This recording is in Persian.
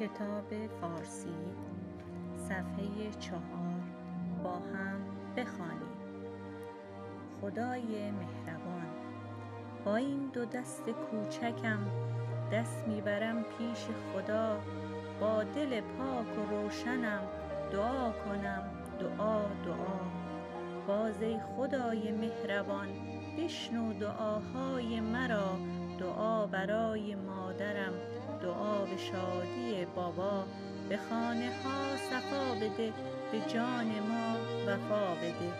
کتاب فارسی صفحه چهار با هم بخوانیم خدای مهربان با این دو دست کوچکم دست می برم پیش خدا با دل پاک و روشنم دعا کنم دعا دعا. باز ای خدای مهربان بشنو دعاهای مرا دعا برای مادرم دعا به بابا به خانه ها صفا بده به جان ما وفا بده.